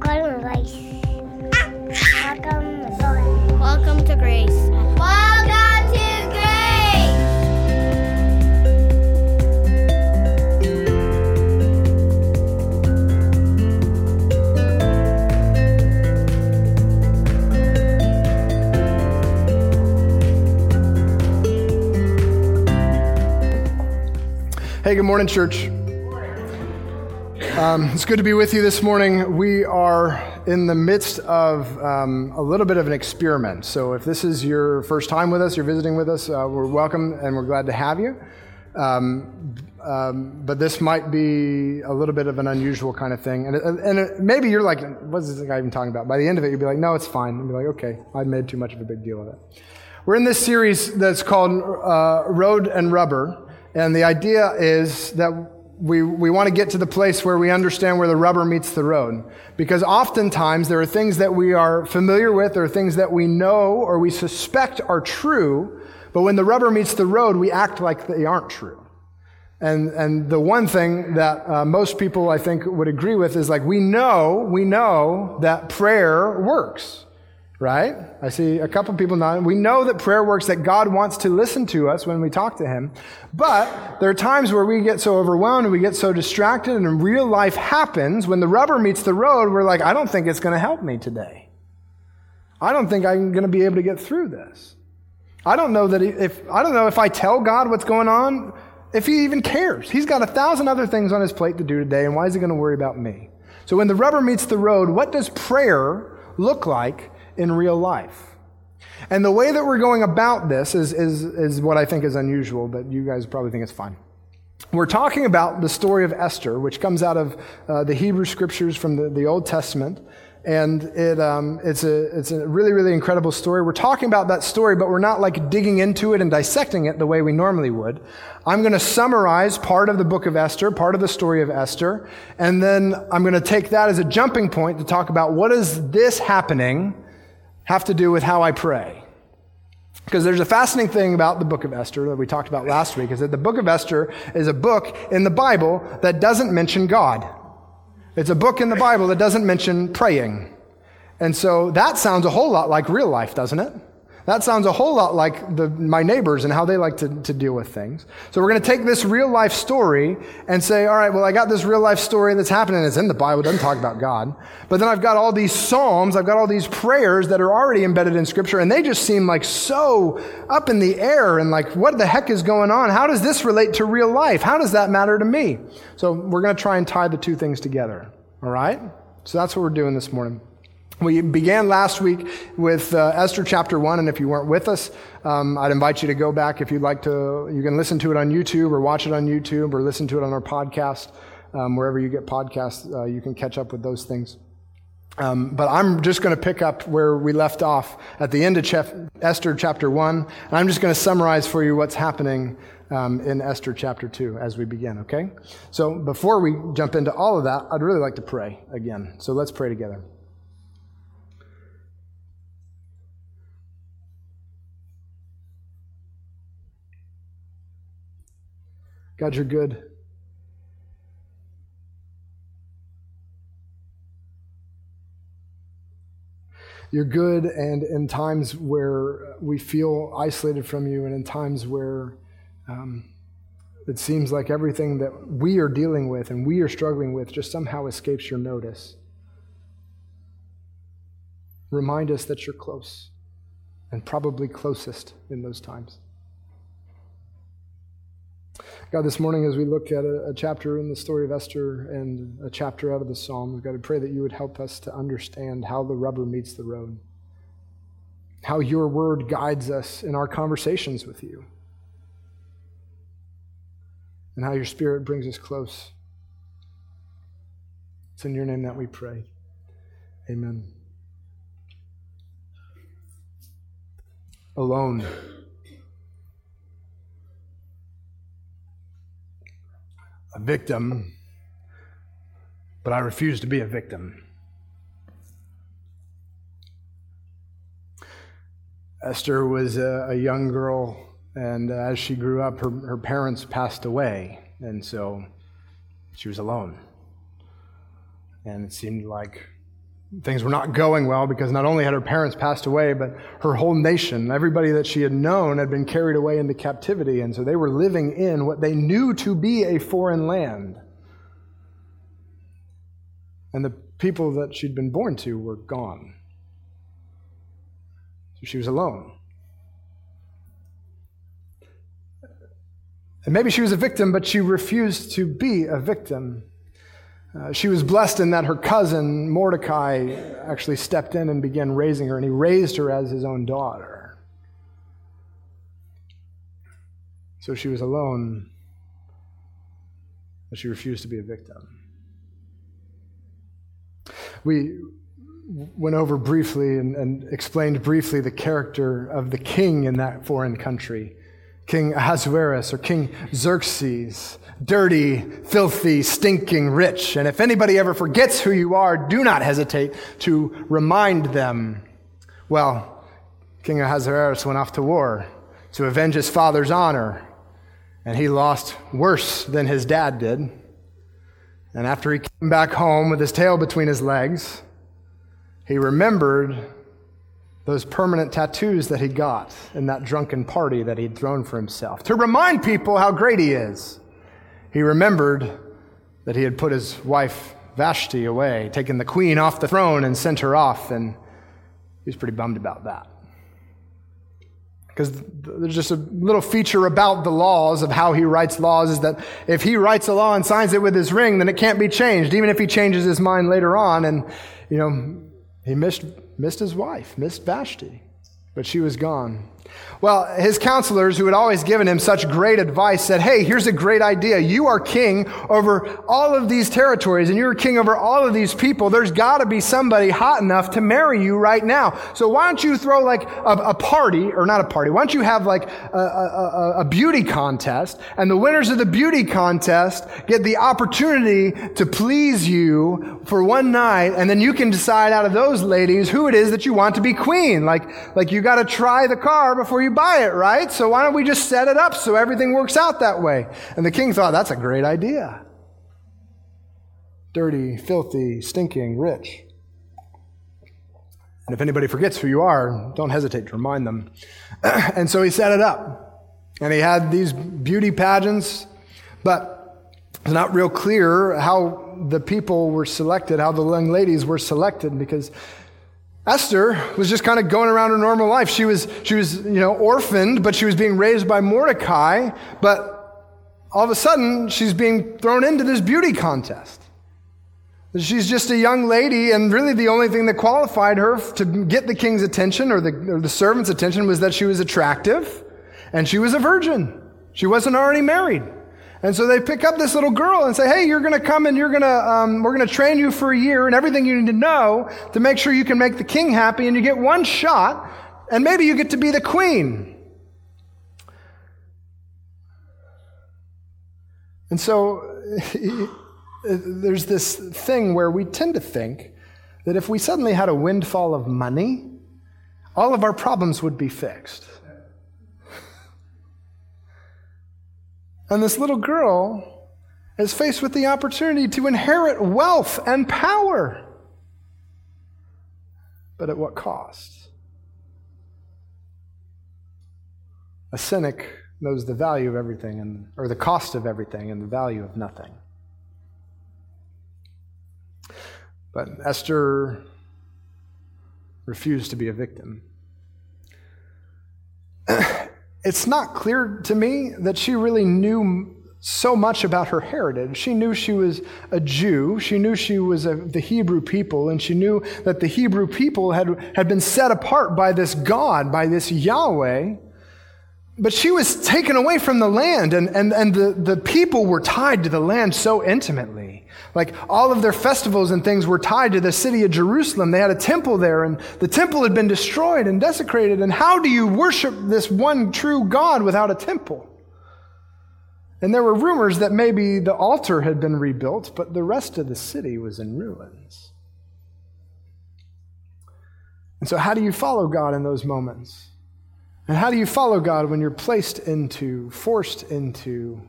Welcome, Grace. Welcome, Lord. Welcome to Grace. Welcome to Grace. Hey, good morning, church. Um, it's good to be with you this morning. We are in the midst of um, a little bit of an experiment. So, if this is your first time with us, you're visiting with us, uh, we're welcome and we're glad to have you. Um, um, but this might be a little bit of an unusual kind of thing. And, and it, maybe you're like, what's this guy even talking about? By the end of it, you'll be like, no, it's fine. And be like, okay, I made too much of a big deal of it. We're in this series that's called uh, Road and Rubber. And the idea is that we, we want to get to the place where we understand where the rubber meets the road. Because oftentimes there are things that we are familiar with, are things that we know or we suspect are true, but when the rubber meets the road, we act like they aren't true. And, and the one thing that uh, most people, I think, would agree with is like, we know, we know that prayer works right? I see a couple people nodding. We know that prayer works, that God wants to listen to us when we talk to Him. But there are times where we get so overwhelmed and we get so distracted, and real life happens. When the rubber meets the road, we're like, I don't think it's going to help me today. I don't think I'm going to be able to get through this. I don't know that if I don't know if I tell God what's going on, if He even cares. He's got a thousand other things on His plate to do today, and why is He going to worry about me? So when the rubber meets the road, what does prayer look like in real life. And the way that we're going about this is, is, is what I think is unusual, but you guys probably think it's fine. We're talking about the story of Esther, which comes out of uh, the Hebrew scriptures from the, the Old Testament. And it, um, it's, a, it's a really, really incredible story. We're talking about that story, but we're not like digging into it and dissecting it the way we normally would. I'm going to summarize part of the book of Esther, part of the story of Esther, and then I'm going to take that as a jumping point to talk about what is this happening have to do with how I pray. Because there's a fascinating thing about the book of Esther that we talked about last week is that the book of Esther is a book in the Bible that doesn't mention God. It's a book in the Bible that doesn't mention praying. And so that sounds a whole lot like real life, doesn't it? That sounds a whole lot like the, my neighbors and how they like to, to deal with things. So we're going to take this real life story and say, all right, well, I got this real life story that's happening. It's in the Bible. It doesn't talk about God. But then I've got all these Psalms. I've got all these prayers that are already embedded in Scripture, and they just seem like so up in the air and like, what the heck is going on? How does this relate to real life? How does that matter to me? So we're going to try and tie the two things together. All right? So that's what we're doing this morning. We began last week with uh, Esther chapter 1, and if you weren't with us, um, I'd invite you to go back if you'd like to. You can listen to it on YouTube or watch it on YouTube or listen to it on our podcast. Um, wherever you get podcasts, uh, you can catch up with those things. Um, but I'm just going to pick up where we left off at the end of Chef, Esther chapter 1, and I'm just going to summarize for you what's happening um, in Esther chapter 2 as we begin, okay? So before we jump into all of that, I'd really like to pray again. So let's pray together. God, you're good. You're good, and in times where we feel isolated from you, and in times where um, it seems like everything that we are dealing with and we are struggling with just somehow escapes your notice, remind us that you're close and probably closest in those times. God, this morning as we look at a, a, chapter in the story of Esther and a chapter out of the Psalms, God, I pray that you would help us to understand how the rubber meets the road, how your word guides us in our conversations with you, and how your spirit brings us close. It's in your name that we pray. Amen. Alone. A victim, but I refuse to be a victim. Esther was a, a young girl, and as she grew up, her, her parents passed away, and so she was alone. And it seemed like things were not going well because not only had her parents passed away, but her whole nation, everybody that she had known, had been carried away into captivity. And so they were living in what they knew to be a foreign land. And the people that she'd been born to were gone. So she was alone. And maybe she was a victim, but she refused to be a victim. Uh, she was blessed in that her cousin, Mordecai, actually stepped in and began raising her, and he raised her as his own daughter. So she was alone, but she refused to be a victim. We went over briefly and, and explained briefly the character of the king in that foreign country. King Ahasuerus or King Xerxes, dirty, filthy, stinking rich. And if anybody ever forgets who you are, do not hesitate to remind them. Well, King Ahasuerus went off to war to avenge his father's honor, and he lost worse than his dad did. And after he came back home with his tail between his legs, he remembered those permanent tattoos that he got in that drunken party that he'd thrown for himself to remind people how great he is. He remembered that he had put his wife Vashti away, taken the queen off the throne and sent her off, and he was pretty bummed about that. Because there's just a little feature about the laws of how he writes laws is that if he writes a law and signs it with his ring, then it can't be changed, even if he changes his mind later on. And, you know, he missed, missed his wife, missed Vashti, but she was gone. Well, his counselors, who had always given him such great advice, said, Hey, here's a great idea. You are king over all of these territories, and you're king over all of these people. There's got to be somebody hot enough to marry you right now. So why don't you throw like a, a party, or not a party, why don't you have like a, a, a beauty contest, and the winners of the beauty contest get the opportunity to please you for one night, and then you can decide out of those ladies who it is that you want to be queen. Like, like you got to try the car before you buy it, right? So why don't we just set it up so everything works out that way? And the king thought, that's a great idea. Dirty, filthy, stinking, rich. And if anybody forgets who you are, don't hesitate to remind them. and so he set it up. And he had these beauty pageants, but it's not real clear how the people were selected, how the young ladies were selected, because Esther was just kind of going around her normal life. She was, she was, you know, orphaned, but she was being raised by Mordecai. But all of a sudden, she's being thrown into this beauty contest. She's just a young lady, and really the only thing that qualified her to get the king's attention or the, or the servant's attention was that she was attractive and she was a virgin. She wasn't already married. And so they pick up this little girl and say, hey, you're going to come and you're going to, um, we're going to train you for a year and everything you need to know to make sure you can make the king happy and you get one shot and maybe you get to be the queen. And so there's this thing where we tend to think that if we suddenly had a windfall of money, all of our problems would be fixed. And this little girl is faced with the opportunity to inherit wealth and power. But at what cost? A cynic knows the value of everything, and, or the cost of everything, and the value of nothing. But Esther refused to be a victim. it's not clear to me that she really knew so much about her heritage. She knew she was a Jew. She knew she was the Hebrew people, and she knew that the Hebrew people had, had been set apart by this God, by this Yahweh. But she was taken away from the land, and, and, and the, the people were tied to the land so intimately. Like all of their festivals and things were tied to the city of Jerusalem. They had a temple there, and the temple had been destroyed and desecrated. And how do you worship this one true God without a temple? And there were rumors that maybe the altar had been rebuilt, but the rest of the city was in ruins. And so, how do you follow God in those moments? And how do you follow God when you're placed into, forced into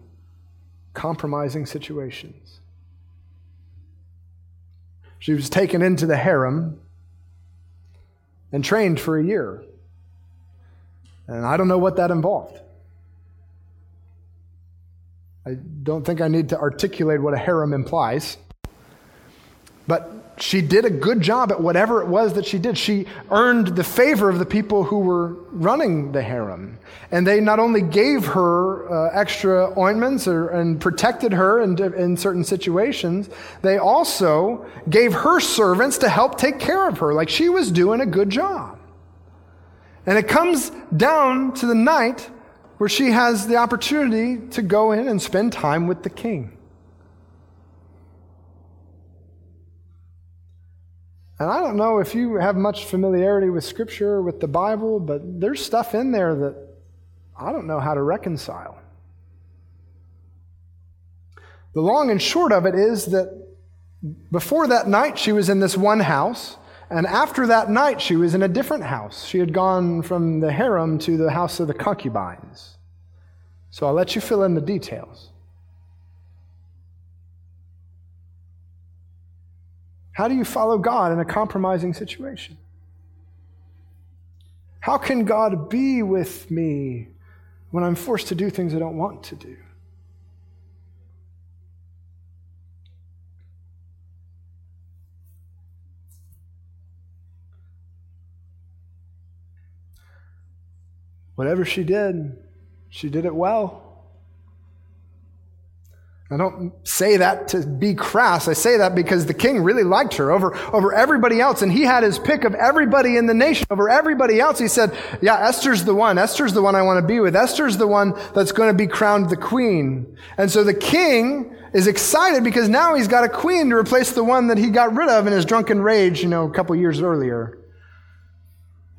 compromising situations? She was taken into the harem and trained for a year. And I don't know what that involved. I don't think I need to articulate what a harem implies. But she did a good job at whatever it was that she did. She earned the favor of the people who were running the harem. And they not only gave her uh, extra ointments or, and protected her in, in certain situations, they also gave her servants to help take care of her. Like she was doing a good job. And it comes down to the night where she has the opportunity to go in and spend time with the king. And I don't know if you have much familiarity with Scripture, with the Bible, but there's stuff in there that I don't know how to reconcile. The long and short of it is that before that night, she was in this one house. And after that night, she was in a different house. She had gone from the harem to the house of the concubines. So I'll let you fill in the details. How do you follow God in a compromising situation? How can God be with me when I'm forced to do things I don't want to do? Whatever she did, she did it well. I don't say that to be crass. I say that because the king really liked her over, over everybody else. And he had his pick of everybody in the nation over everybody else. He said, Yeah, Esther's the one. Esther's the one I want to be with. Esther's the one that's going to be crowned the queen. And so the king is excited because now he's got a queen to replace the one that he got rid of in his drunken rage, you know, a couple years earlier.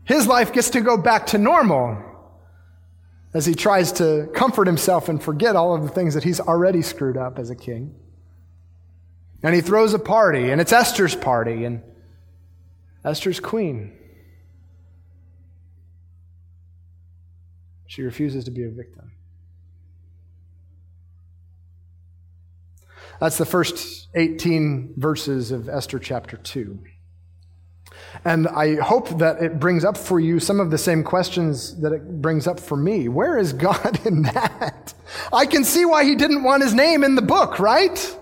His life gets to go back to normal as he tries to comfort himself and forget all of the things that he's already screwed up as a king. And he throws a party, and it's Esther's party, and Esther's queen. She refuses to be a victim. That's the first 18 verses of Esther chapter 2. And I hope that it brings up for you some of the same questions that it brings up for me. Where is God in that? I can see why he didn't want his name in the book, right?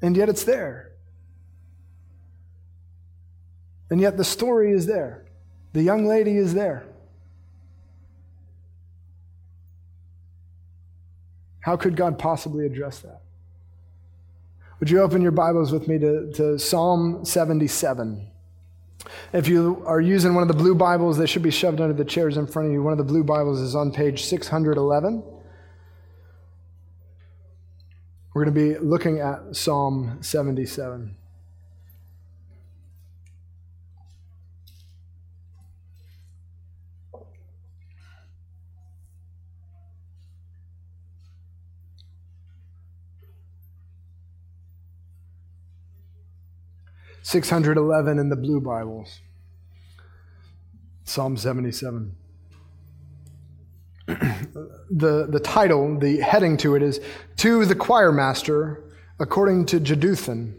And yet it's there. And yet the story is there. The young lady is there. How could God possibly address that? Would you open your Bibles with me to, to Psalm 77? If you are using one of the blue Bibles, they should be shoved under the chairs in front of you. One of the blue Bibles is on page 611. We're going to be looking at Psalm 77. 611 in the blue Bibles. Psalm 77. the, the title, the heading to it is To the Choir Master, according to Jeduthun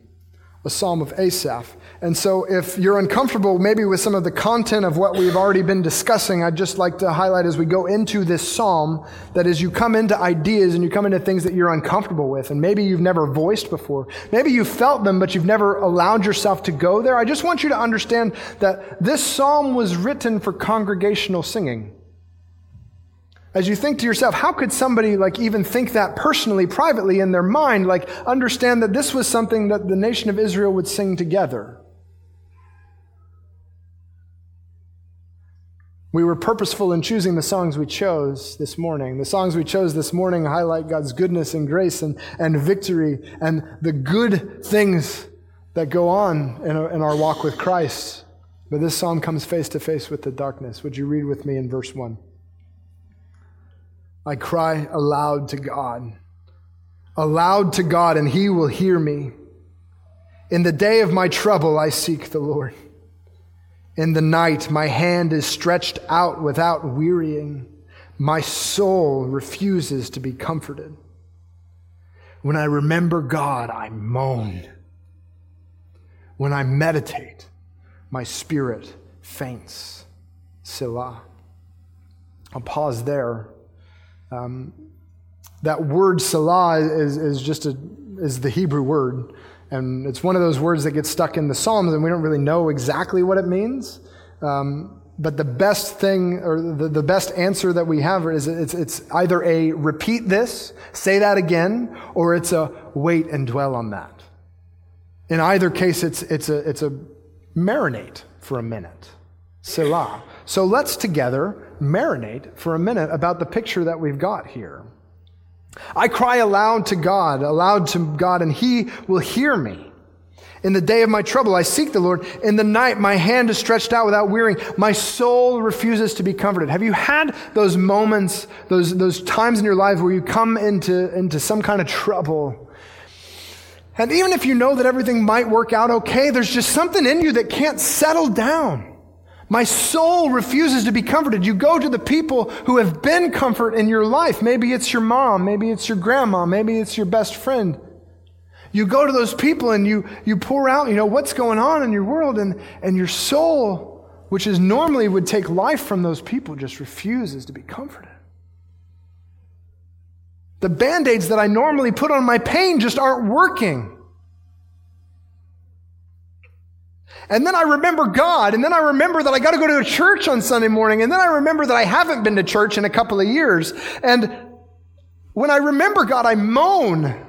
a psalm of Asaph. And so, if you're uncomfortable maybe with some of the content of what we've already been discussing, I'd just like to highlight as we go into this psalm that as you come into ideas and you come into things that you're uncomfortable with, and maybe you've never voiced before, maybe you felt them, but you've never allowed yourself to go there, I just want you to understand that this psalm was written for congregational singing as you think to yourself, how could somebody like even think that personally, privately in their mind, like understand that this was something that the nation of Israel would sing together? We were purposeful in choosing the songs we chose this morning. The songs we chose this morning highlight God's goodness and grace and, and victory and the good things that go on in, in our walk with Christ. But this psalm comes face to face with the darkness. Would you read with me in verse 1? I cry aloud to God, aloud to God, and He will hear me. In the day of my trouble, I seek the Lord. In the night, my hand is stretched out without wearying. My soul refuses to be comforted. When I remember God, I moan. When I meditate, my spirit faints. Selah. I'll pause there. Um, that word Selah is, is just a, is the Hebrew word. And it's one of those words that gets stuck in the Psalms, and we don't really know exactly what it means. Um, but the best thing, or the, the best answer that we have is it's, it's either a repeat this, say that again, or it's a wait and dwell on that. In either case, it's, it's, a, it's a marinate for a minute. Selah. So let's together marinate for a minute about the picture that we've got here. I cry aloud to God, aloud to God, and He will hear me. In the day of my trouble, I seek the Lord. In the night, my hand is stretched out without wearying. My soul refuses to be comforted. Have you had those moments, those, those times in your life where you come into, into some kind of trouble? And even if you know that everything might work out okay, there's just something in you that can't settle down. My soul refuses to be comforted. You go to the people who have been comfort in your life. Maybe it's your mom, maybe it's your grandma, maybe it's your best friend. You go to those people and you, you pour out, you know, what's going on in your world, and, and your soul, which is normally would take life from those people, just refuses to be comforted. The band aids that I normally put on my pain just aren't working. And then I remember God, and then I remember that I got to go to a church on Sunday morning, and then I remember that I haven't been to church in a couple of years. And when I remember God, I moan.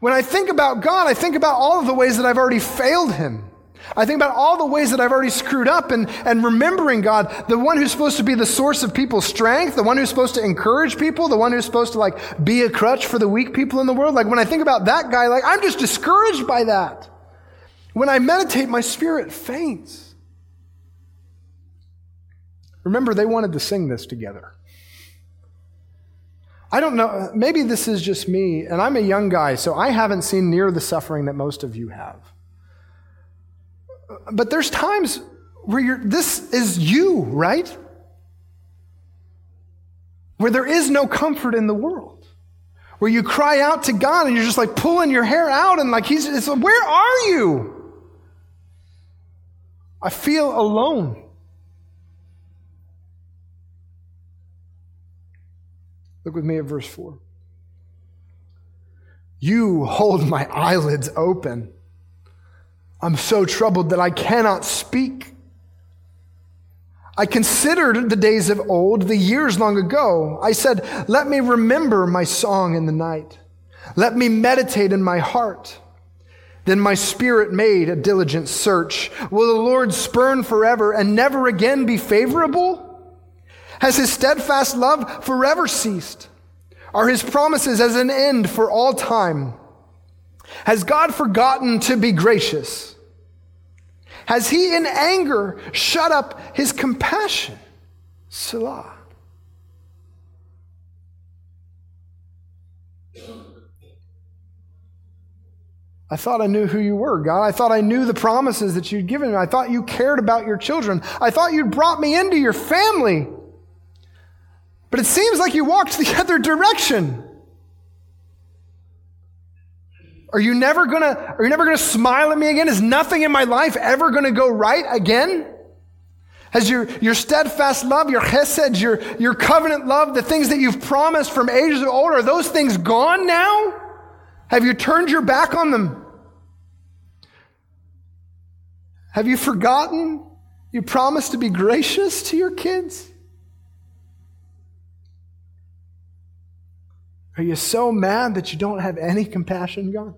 When I think about God, I think about all of the ways that I've already failed Him. I think about all the ways that I've already screwed up and, and remembering God, the one who's supposed to be the source of people's strength, the one who's supposed to encourage people, the one who's supposed to like be a crutch for the weak people in the world. Like when I think about that guy, like I'm just discouraged by that. When I meditate, my spirit faints. Remember, they wanted to sing this together. I don't know, maybe this is just me, and I'm a young guy, so I haven't seen near the suffering that most of you have. But there's times where you're, this is you, right? Where there is no comfort in the world. Where you cry out to God and you're just like pulling your hair out and like, He's, it's, where are you? I feel alone. Look with me at verse 4. You hold my eyelids open. I'm so troubled that I cannot speak. I considered the days of old, the years long ago. I said, Let me remember my song in the night. Let me meditate in my heart. Then my spirit made a diligent search. Will the Lord spurn forever and never again be favorable? Has his steadfast love forever ceased? Are his promises as an end for all time? Has God forgotten to be gracious? Has he in anger shut up his compassion? Selah. I thought I knew who you were, God. I thought I knew the promises that you'd given me. I thought you cared about your children. I thought you'd brought me into your family. But it seems like you walked the other direction. Are you never gonna, are you never gonna smile at me again? Is nothing in my life ever gonna go right again? Has your, your steadfast love, your chesed, your, your covenant love, the things that you've promised from ages of old, are those things gone now? Have you turned your back on them? Have you forgotten you promised to be gracious to your kids? Are you so mad that you don't have any compassion, God?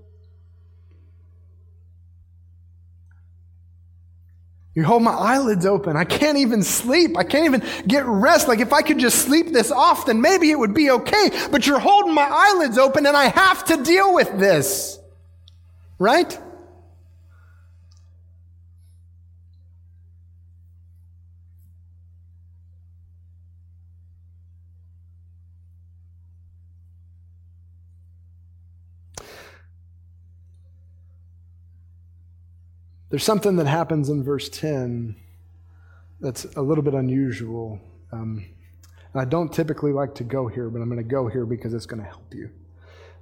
You hold my eyelids open. I can't even sleep. I can't even get rest. Like if I could just sleep this off, then maybe it would be okay. But you're holding my eyelids open and I have to deal with this. Right? There's something that happens in verse 10 that's a little bit unusual. Um, And I don't typically like to go here, but I'm going to go here because it's going to help you.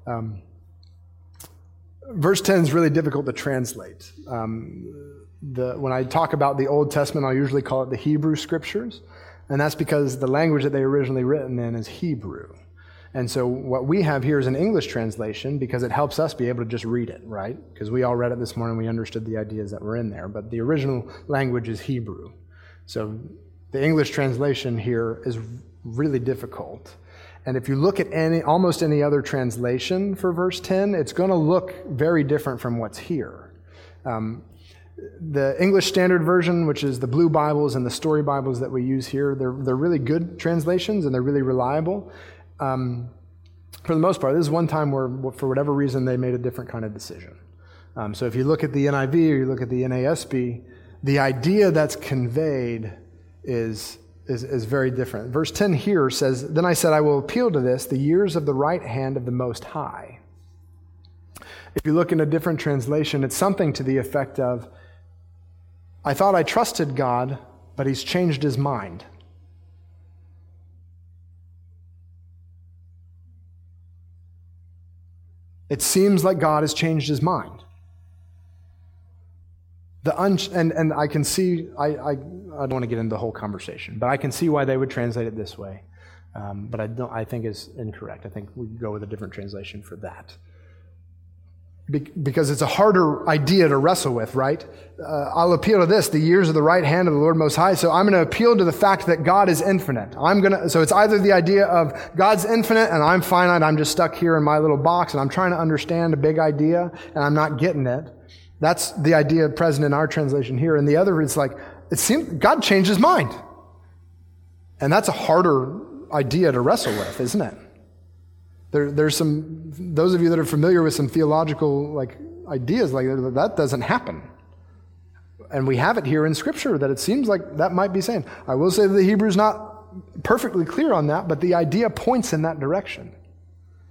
Um, verse 10 is really difficult to translate. Um, the, when I talk about the Old Testament, I'll usually call it the Hebrew Scriptures, and that's because the language that they originally written in is Hebrew. And so what we have here is an English translation because it helps us be able to just read it, right? Because we all read it this morning, we understood the ideas that were in there, but the original language is Hebrew. So the English translation here is really difficult. And if you look at any, almost any other translation for verse 10, it's going to look very different from what's here. Um, the English Standard Version, which is the blue Bibles and the story Bibles that we use here, they're, they're really good translations and they're really reliable. Um, for the most part, this is one time where, for whatever reason, they made a different kind of decision. Um, so if you look at the NIV or you look at the NASB, the idea that's conveyed is, is, is very different. Verse 10 here says, Then I said, I will appeal to this, the years of the right hand of the Most High. If you look in a different translation, it's something to the effect of, I thought I trusted God, but he's changed his mind. It seems like God has changed his mind. The un- and, and I can see, I, I, I don't want to get into the whole conversation, but I can see why they would translate it this way. Um, but I, don't, I think is incorrect. I think we go with a different translation for that because it's a harder idea to wrestle with, right? Uh, I'll appeal to this, the years of the right hand of the Lord Most High. So I'm going to appeal to the fact that God is infinite. I'm going to, so it's either the idea of God's infinite and I'm finite. I'm just stuck here in my little box and I'm trying to understand a big idea and I'm not getting it. That's the idea present in our translation here. And the other is like, it seems God changed his mind. And that's a harder idea to wrestle with, isn't it? There, there's some, those of you that are familiar with some theological like ideas like that, doesn't happen. And we have it here in Scripture that it seems like that might be saying. I will say that the Hebrew's not perfectly clear on that, but the idea points in that direction.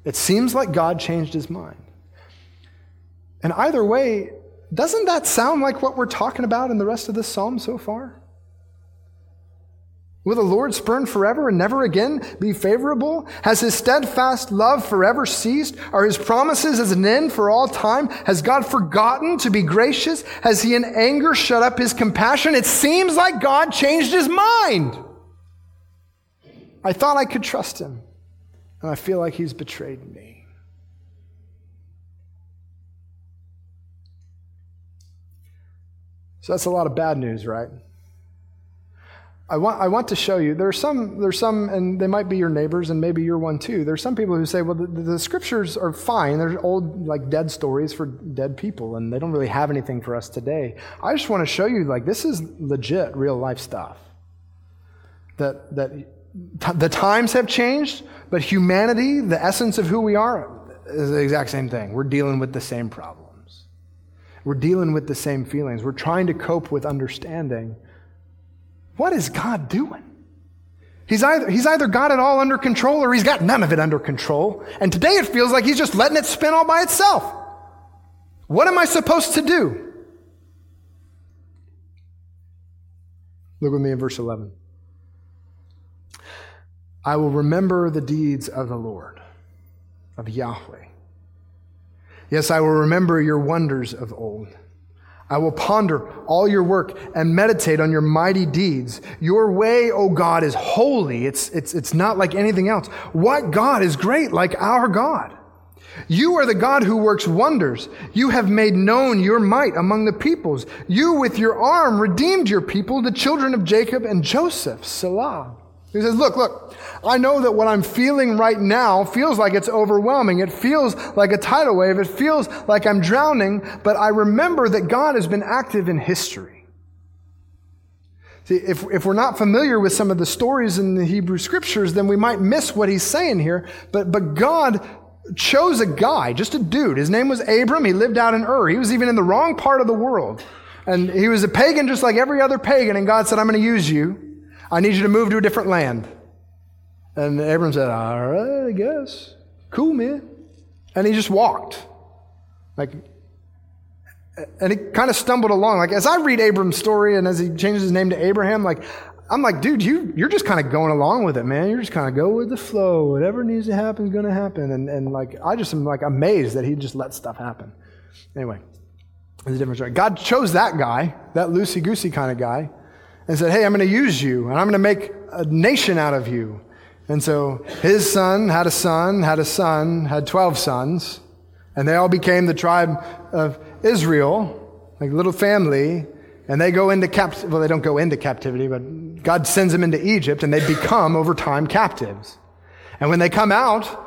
It seems like God changed his mind. And either way, doesn't that sound like what we're talking about in the rest of this psalm so far? Will the Lord spurn forever and never again be favorable? Has his steadfast love forever ceased? Are his promises as an end for all time? Has God forgotten to be gracious? Has he in anger shut up his compassion? It seems like God changed his mind. I thought I could trust him, and I feel like he's betrayed me. So that's a lot of bad news, right? I want, I want to show you. There's some, there's some, and they might be your neighbors, and maybe you're one too. There's some people who say, well, the, the scriptures are fine. They're old, like, dead stories for dead people, and they don't really have anything for us today. I just want to show you, like, this is legit, real life stuff. That, that t- the times have changed, but humanity, the essence of who we are, is the exact same thing. We're dealing with the same problems. We're dealing with the same feelings. We're trying to cope with understanding what is God doing? He's either, he's either got it all under control or he's got none of it under control. And today it feels like he's just letting it spin all by itself. What am I supposed to do? Look with me in verse 11. I will remember the deeds of the Lord, of Yahweh. Yes, I will remember your wonders of old. I will ponder all your work and meditate on your mighty deeds. Your way, O God, is holy. It's, it's, it's not like anything else. What God is great like our God? You are the God who works wonders. You have made known your might among the peoples. You with your arm redeemed your people, the children of Jacob and Joseph. Selah. He says, Look, look, I know that what I'm feeling right now feels like it's overwhelming. It feels like a tidal wave. It feels like I'm drowning, but I remember that God has been active in history. See, if, if we're not familiar with some of the stories in the Hebrew scriptures, then we might miss what he's saying here. But, but God chose a guy, just a dude. His name was Abram. He lived out in Ur. He was even in the wrong part of the world. And he was a pagan just like every other pagan. And God said, I'm going to use you. I need you to move to a different land. And Abram said, All right, I guess. Cool, man. And he just walked. Like, and he kind of stumbled along. Like, as I read Abram's story and as he changes his name to Abraham, like, I'm like, dude, you, you're just kind of going along with it, man. You're just kind of go with the flow. Whatever needs to happen is going to happen. And, and like, I just am like amazed that he just let stuff happen. Anyway, it's a different story. God chose that guy, that loosey goosey kind of guy, and said, hey, I'm going to use you and I'm going to make a nation out of you. And so his son had a son, had a son, had 12 sons, and they all became the tribe of Israel, like a little family. And they go into captivity. Well, they don't go into captivity, but God sends them into Egypt and they become over time captives. And when they come out,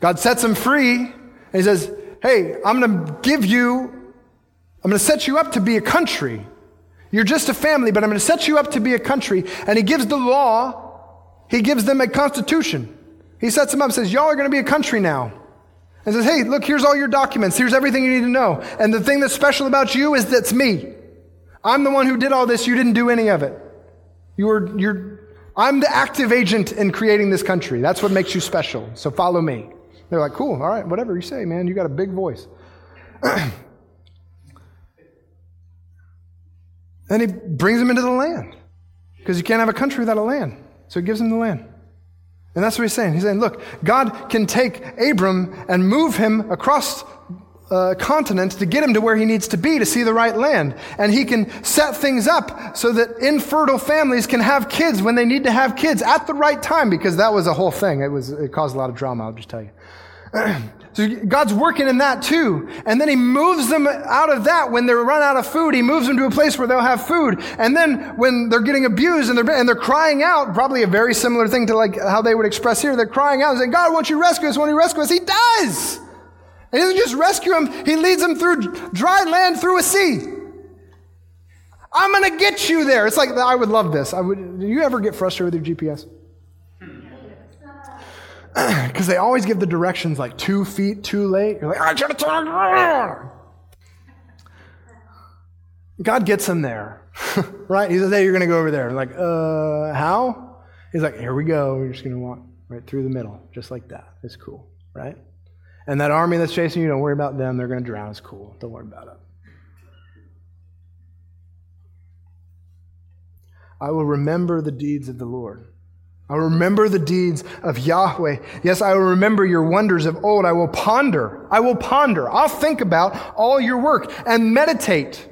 God sets them free and he says, Hey, I'm going to give you, I'm going to set you up to be a country. You're just a family, but I'm going to set you up to be a country. And he gives the law, he gives them a constitution. He sets them up and says, Y'all are going to be a country now. And says, Hey, look, here's all your documents. Here's everything you need to know. And the thing that's special about you is that's me. I'm the one who did all this. You didn't do any of it. You were, you're, I'm the active agent in creating this country. That's what makes you special. So follow me. They're like, cool, all right, whatever you say, man. You got a big voice. and he brings them into the land because you can't have a country without a land. So he gives them the land. And that's what he's saying. He's saying, look, God can take Abram and move him across uh, continent to get him to where he needs to be to see the right land. And he can set things up so that infertile families can have kids when they need to have kids at the right time because that was a whole thing. It was, it caused a lot of drama, I'll just tell you. so God's working in that too. And then he moves them out of that when they run out of food. He moves them to a place where they'll have food. And then when they're getting abused and they're, and they're crying out, probably a very similar thing to like how they would express here. They're crying out and saying, God, won't you rescue us? Won't you rescue us? He does. And he doesn't just rescue them, he leads them through dry land through a sea. I'm going to get you there. It's like, I would love this. I would, do you ever get frustrated with your GPS? Because they always give the directions like two feet too late. You're like, I should have turned God gets them there, right? He says, hey, you're going to go over there. like, uh, how? He's like, here we go. We're just going to walk right through the middle, just like that. It's cool, right? And that army that's chasing you, don't worry about them. They're going to drown. It's cool. Don't worry about it. I will remember the deeds of the Lord. I will remember the deeds of Yahweh. Yes, I will remember your wonders of old. I will ponder. I will ponder. I'll think about all your work and meditate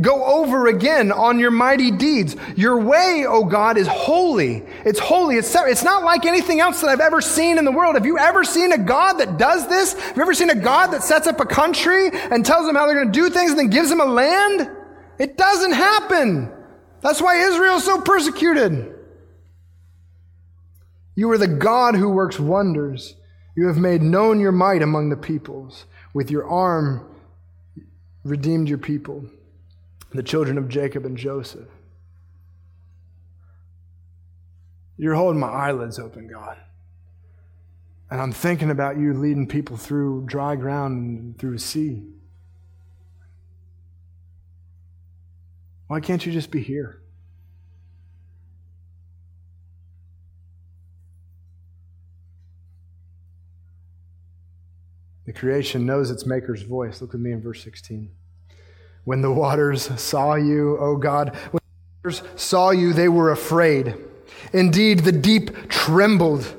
Go over again on your mighty deeds. Your way, O oh God, is holy. It's holy. It's, it's not like anything else that I've ever seen in the world. Have you ever seen a God that does this? Have you ever seen a God that sets up a country and tells them how they're going to do things and then gives them a land? It doesn't happen. That's why Israel is so persecuted. You are the God who works wonders. You have made known your might among the peoples. With your arm, redeemed your people the children of Jacob and Joseph. You're holding my eyelids open, God. And I'm thinking about you leading people through dry ground and through a sea. Why can't you just be here? The creation knows its maker's voice. Look with me in verse 16. When the waters saw you, O God, when the waters saw you, they were afraid. Indeed, the deep trembled.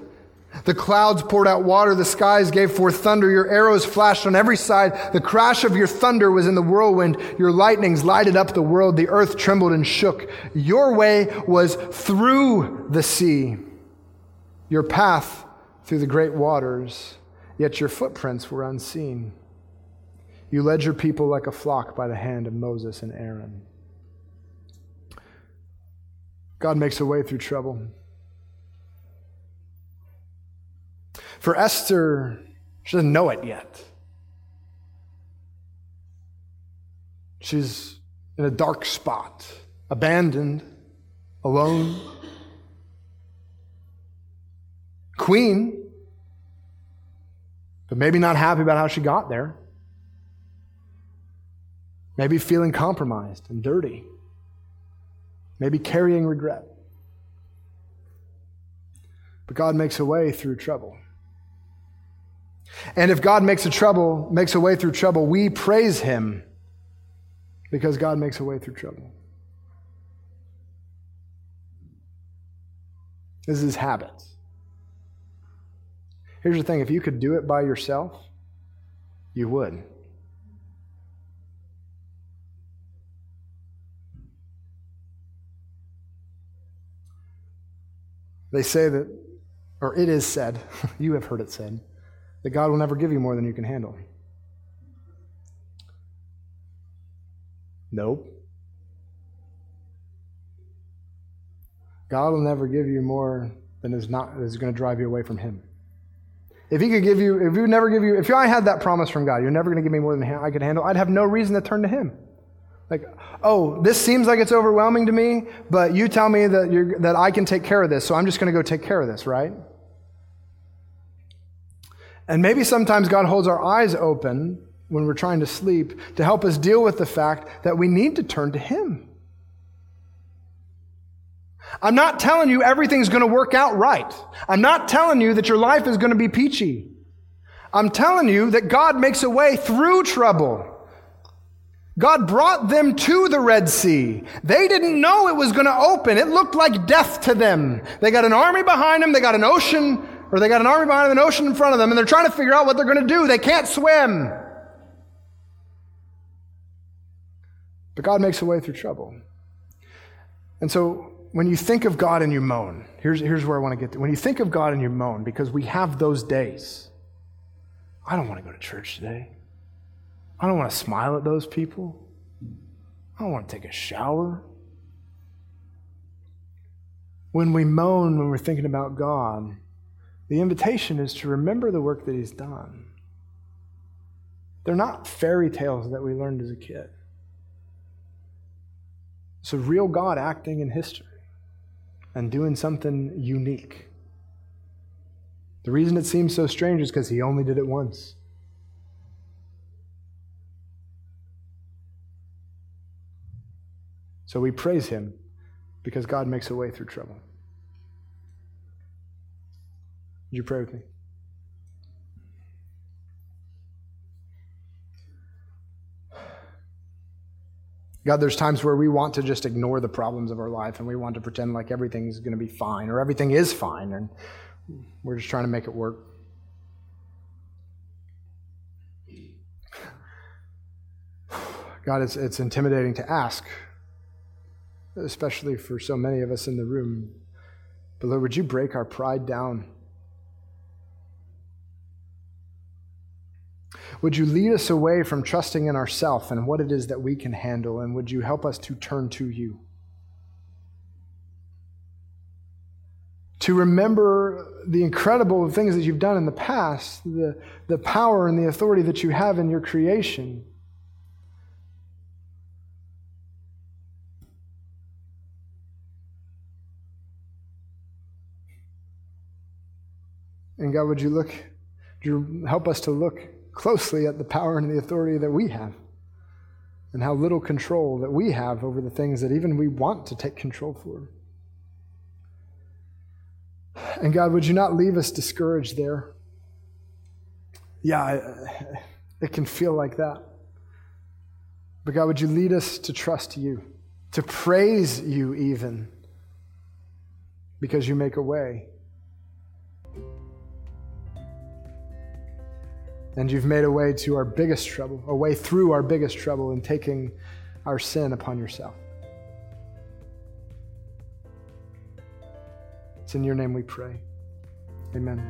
The clouds poured out water, the skies gave forth thunder, your arrows flashed on every side. The crash of your thunder was in the whirlwind, your lightnings lighted up the world, the earth trembled and shook. Your way was through the sea, your path through the great waters, yet your footprints were unseen. You led your people like a flock by the hand of Moses and Aaron. God makes a way through trouble. For Esther, she doesn't know it yet. She's in a dark spot, abandoned, alone. Queen, but maybe not happy about how she got there. Maybe feeling compromised and dirty. Maybe carrying regret. But God makes a way through trouble. And if God makes a trouble, makes a way through trouble, we praise him because God makes a way through trouble. This is his habits. Here's the thing if you could do it by yourself, you would. They say that, or it is said, you have heard it said, that God will never give you more than you can handle. Nope. God will never give you more than is not is going to drive you away from Him. If He could give you, if would never give you, if I had that promise from God, you're never going to give me more than I could handle, I'd have no reason to turn to Him. Like, oh, this seems like it's overwhelming to me, but you tell me that, you're, that I can take care of this, so I'm just going to go take care of this, right? And maybe sometimes God holds our eyes open when we're trying to sleep to help us deal with the fact that we need to turn to Him. I'm not telling you everything's going to work out right. I'm not telling you that your life is going to be peachy. I'm telling you that God makes a way through trouble. God brought them to the Red Sea. They didn't know it was going to open. It looked like death to them. They got an army behind them, they got an ocean, or they got an army behind them, an ocean in front of them, and they're trying to figure out what they're going to do. They can't swim. But God makes a way through trouble. And so when you think of God and you moan, here's, here's where I want to get to. When you think of God and you moan, because we have those days, I don't want to go to church today. I don't want to smile at those people. I don't want to take a shower. When we moan, when we're thinking about God, the invitation is to remember the work that He's done. They're not fairy tales that we learned as a kid. It's a real God acting in history and doing something unique. The reason it seems so strange is because He only did it once. So we praise him because God makes a way through trouble. Would you pray with me? God, there's times where we want to just ignore the problems of our life and we want to pretend like everything's going to be fine or everything is fine and we're just trying to make it work. God, it's, it's intimidating to ask especially for so many of us in the room. But Lord, would you break our pride down? Would you lead us away from trusting in ourself and what it is that we can handle? And would you help us to turn to you? To remember the incredible things that you've done in the past, the, the power and the authority that you have in your creation And God, would you look, would you help us to look closely at the power and the authority that we have and how little control that we have over the things that even we want to take control for. And God, would you not leave us discouraged there? Yeah, it can feel like that. But God, would you lead us to trust you, to praise you even, because you make a way. And you've made a way to our biggest trouble, a way through our biggest trouble in taking our sin upon yourself. It's in your name we pray. Amen.